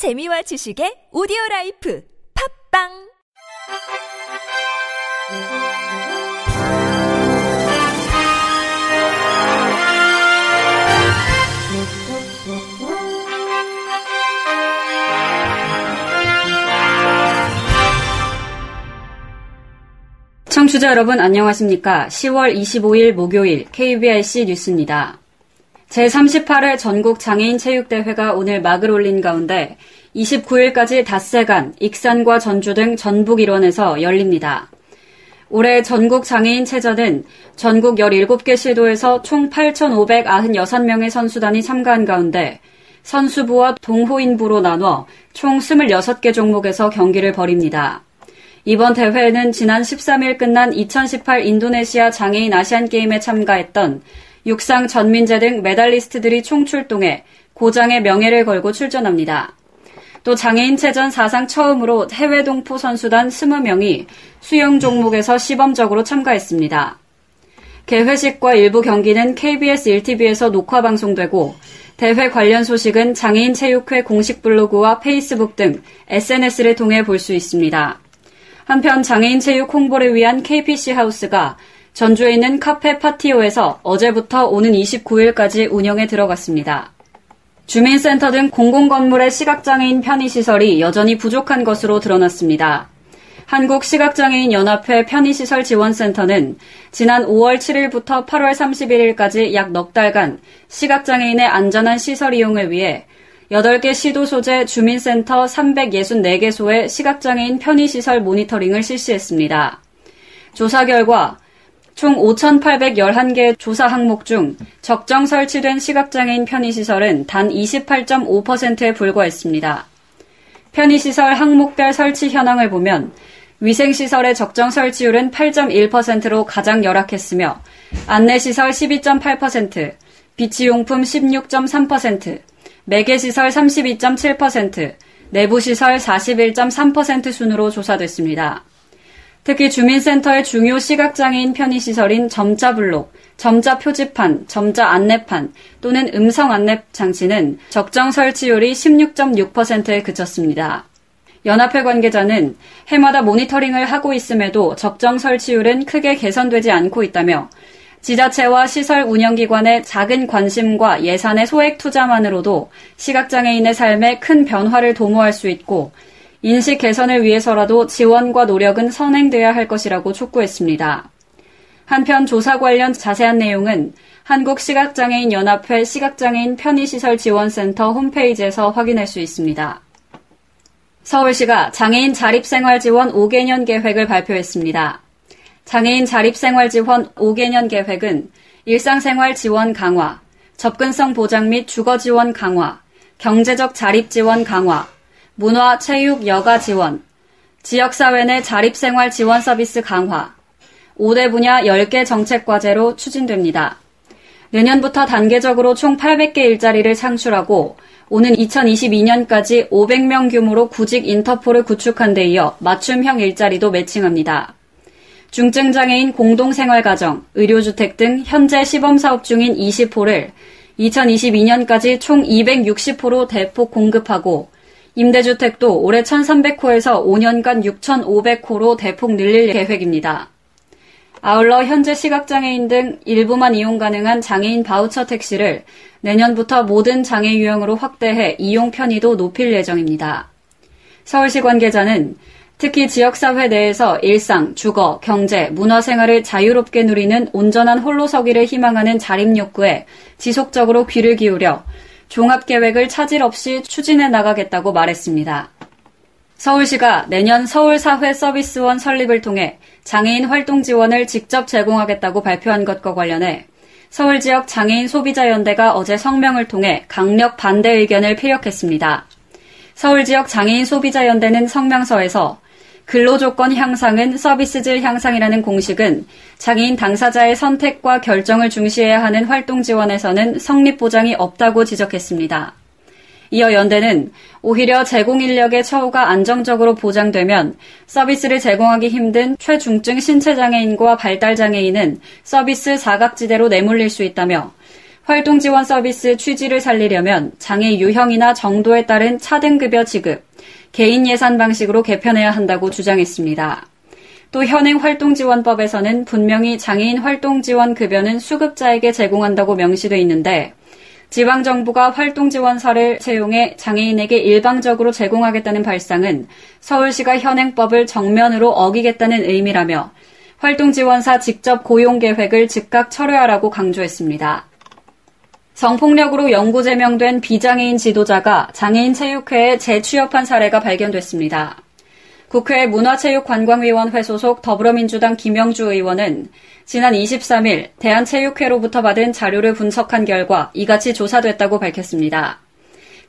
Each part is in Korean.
재미와 지식의 오디오 라이프 팝빵 청취자 여러분 안녕하십니까? 10월 25일 목요일 KBRC 뉴스입니다. 제38회 전국 장애인 체육대회가 오늘 막을 올린 가운데 29일까지 닷새간 익산과 전주 등 전북 일원에서 열립니다. 올해 전국 장애인 체전은 전국 17개 시도에서 총 8,596명의 선수단이 참가한 가운데 선수부와 동호인부로 나눠 총 26개 종목에서 경기를 벌입니다. 이번 대회에는 지난 13일 끝난 2018 인도네시아 장애인 아시안게임에 참가했던 육상 전민재 등 메달리스트들이 총출동해 고장의 명예를 걸고 출전합니다. 또 장애인체전 사상 처음으로 해외 동포 선수단 20명이 수영 종목에서 시범적으로 참가했습니다. 개회식과 일부 경기는 KBS 1TV에서 녹화 방송되고 대회 관련 소식은 장애인 체육회 공식 블로그와 페이스북 등 SNS를 통해 볼 수 있습니다. 한편 장애인 체육 홍보를 위한 KPC 하우스가 전주에 있는 카페 파티오에서 어제부터 오는 29일까지 운영에 들어갔습니다. 주민센터 등 공공건물의 시각장애인 편의시설이 여전히 부족한 것으로 드러났습니다. 한국시각장애인연합회 편의시설지원센터는 지난 5월 7일부터 8월 31일까지 약 넉 달간 시각장애인의 안전한 시설 이용을 위해 8개 시도 소재 주민센터 364개소의 시각장애인 편의시설 모니터링을 실시했습니다. 조사 결과 총 5,811개 조사 항목 중 적정 설치된 시각장애인 편의시설은 단 28.5%에 불과했습니다. 편의시설 항목별 설치 현황을 보면 위생시설의 적정 설치율은 8.1%로 가장 열악했으며 안내시설 12.8%, 비치용품 16.3%, 매개시설 32.7%, 내부시설 41.3% 순으로 조사됐습니다. 특히 주민센터의 중요 시각장애인 편의시설인 점자블록, 점자 표지판, 점자 안내판 또는 음성 안내 장치는 적정 설치율이 16.6%에 그쳤습니다. 연합회 관계자는 해마다 모니터링을 하고 있음에도 적정 설치율은 크게 개선되지 않고 있다며 지자체와 시설 운영기관의 작은 관심과 예산의 소액 투자만으로도 시각장애인의 삶에 큰 변화를 도모할 수 있고 인식 개선을 위해서라도 지원과 노력은 선행돼야 할 것이라고 촉구했습니다. 한편 조사 관련 자세한 내용은 한국시각장애인연합회 시각장애인 편의시설 지원센터 홈페이지에서 확인할 수 있습니다. 서울시가 장애인 자립생활지원 5개년 계획을 발표했습니다. 장애인 자립생활지원 5개년 계획은 일상생활 지원 강화, 접근성 보장 및 주거 지원 강화, 경제적 자립 지원 강화, 문화, 체육, 여가 지원, 지역사회 내 자립생활 지원 서비스 강화, 5대 분야 10개 정책 과제로 추진됩니다. 내년부터 단계적으로 총 800개 일자리를 창출하고 오는 2022년까지 500명 규모로 구직 인터폴을 구축한 데 이어 맞춤형 일자리도 매칭합니다. 중증장애인 공동생활가정, 의료주택 등 현재 시범사업 중인 20호를 2022년까지 총 260호로 대폭 공급하고 임대주택도 올해 1,300호에서 5년간 6,500호로 대폭 늘릴 계획입니다. 아울러 현재 시각장애인 등 일부만 이용 가능한 장애인 바우처 택시를 내년부터 모든 장애 유형으로 확대해 이용 편의도 높일 예정입니다. 서울시 관계자는 특히 지역사회 내에서 일상, 주거, 경제, 문화생활을 자유롭게 누리는 온전한 홀로서기를 희망하는 자립 욕구에 지속적으로 귀를 기울여 종합계획을 차질 없이 추진해 나가겠다고 말했습니다. 서울시가 내년 서울사회 서비스원 설립을 통해 장애인 활동 지원을 직접 제공하겠다고 발표한 것과 관련해 서울 지역 장애인 소비자연대가 어제 성명을 통해 강력 반대 의견을 피력했습니다. 서울 지역 장애인 소비자연대는 성명서에서 근로조건 향상은 서비스질 향상이라는 공식은 장애인 당사자의 선택과 결정을 중시해야 하는 활동 지원에서는 성립 보장이 없다고 지적했습니다. 이어 연대는 오히려 제공 인력의 처우가 안정적으로 보장되면 서비스를 제공하기 힘든 최중증 신체장애인과 발달장애인은 서비스 사각지대로 내몰릴 수 있다며 활동 지원 서비스 취지를 살리려면 장애 유형이나 정도에 따른 차등급여 지급, 개인 예산 방식으로 개편해야 한다고 주장했습니다. 또 현행 활동지원법에서는 분명히 장애인 활동지원 급여는 수급자에게 제공한다고 명시돼 있는데 지방정부가 활동지원사를 채용해 장애인에게 일방적으로 제공하겠다는 발상은 서울시가 현행법을 정면으로 어기겠다는 의미라며 활동지원사 직접 고용 계획을 즉각 철회하라고 강조했습니다. 성폭력으로 영구 제명된 비장애인 지도자가 장애인 체육회에 재취업한 사례가 발견됐습니다. 국회 문화체육관광위원회 소속 더불어민주당 김영주 의원은 지난 23일 대한체육회로부터 받은 자료를 분석한 결과 이같이 조사됐다고 밝혔습니다.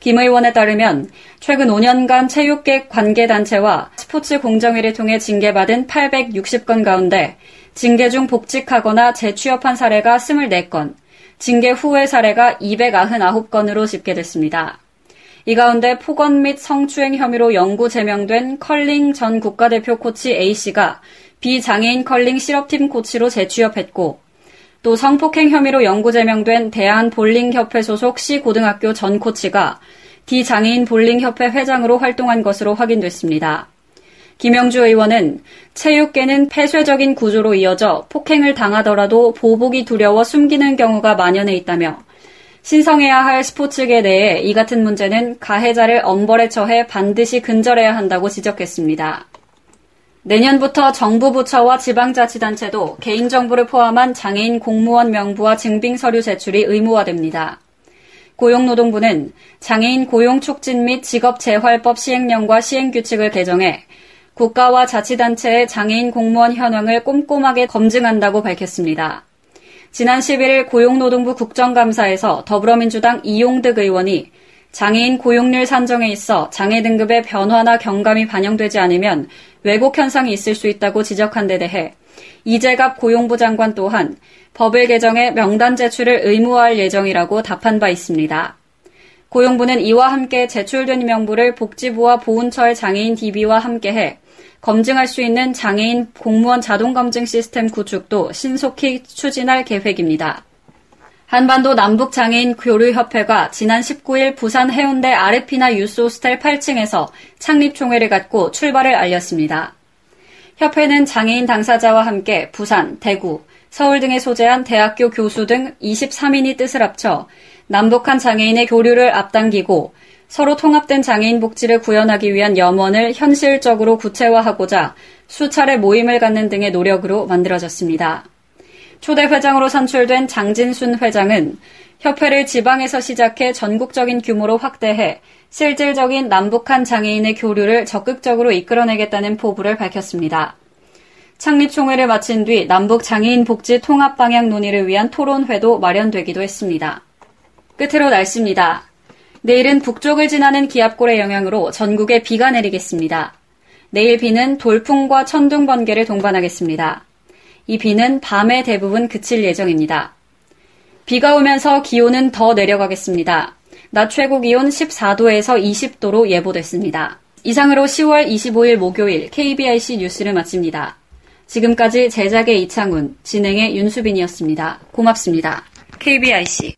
김 의원에 따르면 최근 5년간 체육계 관계단체와 스포츠 공정위를 통해 징계받은 860건 가운데 징계 중 복직하거나 재취업한 사례가 24건, 징계 후의 사례가 299건으로 집계됐습니다. 이 가운데 폭언 및 성추행 혐의로 영구 제명된 컬링 전 국가대표 코치 A씨가 비장애인 컬링 실업팀 코치로 재취업했고 또 성폭행 혐의로 영구 제명된 대한볼링협회 소속 C고등학교 전 코치가 비장애인 볼링협회 회장으로 활동한 것으로 확인됐습니다. 김영주 의원은 체육계는 폐쇄적인 구조로 이어져 폭행을 당하더라도 보복이 두려워 숨기는 경우가 만연해 있다며 신성해야 할 스포츠계 내에 이 같은 문제는 가해자를 엄벌에 처해 반드시 근절해야 한다고 지적했습니다. 내년부터 정부 부처와 지방자치단체도 개인정보를 포함한 장애인 공무원 명부와 증빙 서류 제출이 의무화됩니다. 고용노동부는 장애인 고용 촉진 및 직업 재활법 시행령과 시행 규칙을 개정해 국가와 자치단체의 장애인 공무원 현황을 꼼꼼하게 검증한다고 밝혔습니다. 지난 11일 고용노동부 국정감사에서 더불어민주당 이용득 의원이 장애인 고용률 산정에 있어 장애 등급의 변화나 경감이 반영되지 않으면 왜곡 현상이 있을 수 있다고 지적한 데 대해 이재갑 고용부 장관 또한 법을 개정해 명단 제출을 의무화할 예정이라고 답한 바 있습니다. 고용부는 이와 함께 제출된 명부를 복지부와 보훈처의 장애인 DB와 함께해 검증할 수 있는 장애인 공무원 자동검증 시스템 구축도 신속히 추진할 계획입니다. 한반도 남북장애인 교류협회가 지난 19일 부산 해운대 아르피나 유스호스텔 8층에서 창립총회를 갖고 출발을 알렸습니다. 협회는 장애인 당사자와 함께 부산, 대구, 서울 등에 소재한 대학교 교수 등 23인이 뜻을 합쳐 남북한 장애인의 교류를 앞당기고 서로 통합된 장애인 복지를 구현하기 위한 염원을 현실적으로 구체화하고자 수차례 모임을 갖는 등의 노력으로 만들어졌습니다. 초대 회장으로 선출된 장진순 회장은 협회를 지방에서 시작해 전국적인 규모로 확대해 실질적인 남북한 장애인의 교류를 적극적으로 이끌어내겠다는 포부를 밝혔습니다. 창립총회를 마친 뒤 남북 장애인 복지 통합 방향 논의를 위한 토론회도 마련되기도 했습니다. 끝으로 날씨입니다. 내일은 북쪽을 지나는 기압골의 영향으로 전국에 비가 내리겠습니다. 내일 비는 돌풍과 천둥 번개를 동반하겠습니다. 이 비는 밤에 대부분 그칠 예정입니다. 비가 오면서 기온은 더 내려가겠습니다. 낮 최고 기온 14도에서 20도로 예보됐습니다. 이상으로 10월 25일 목요일 KBIC 뉴스를 마칩니다. 지금까지 제작의 이창훈, 진행의 윤수빈이었습니다. 고맙습니다. KBIC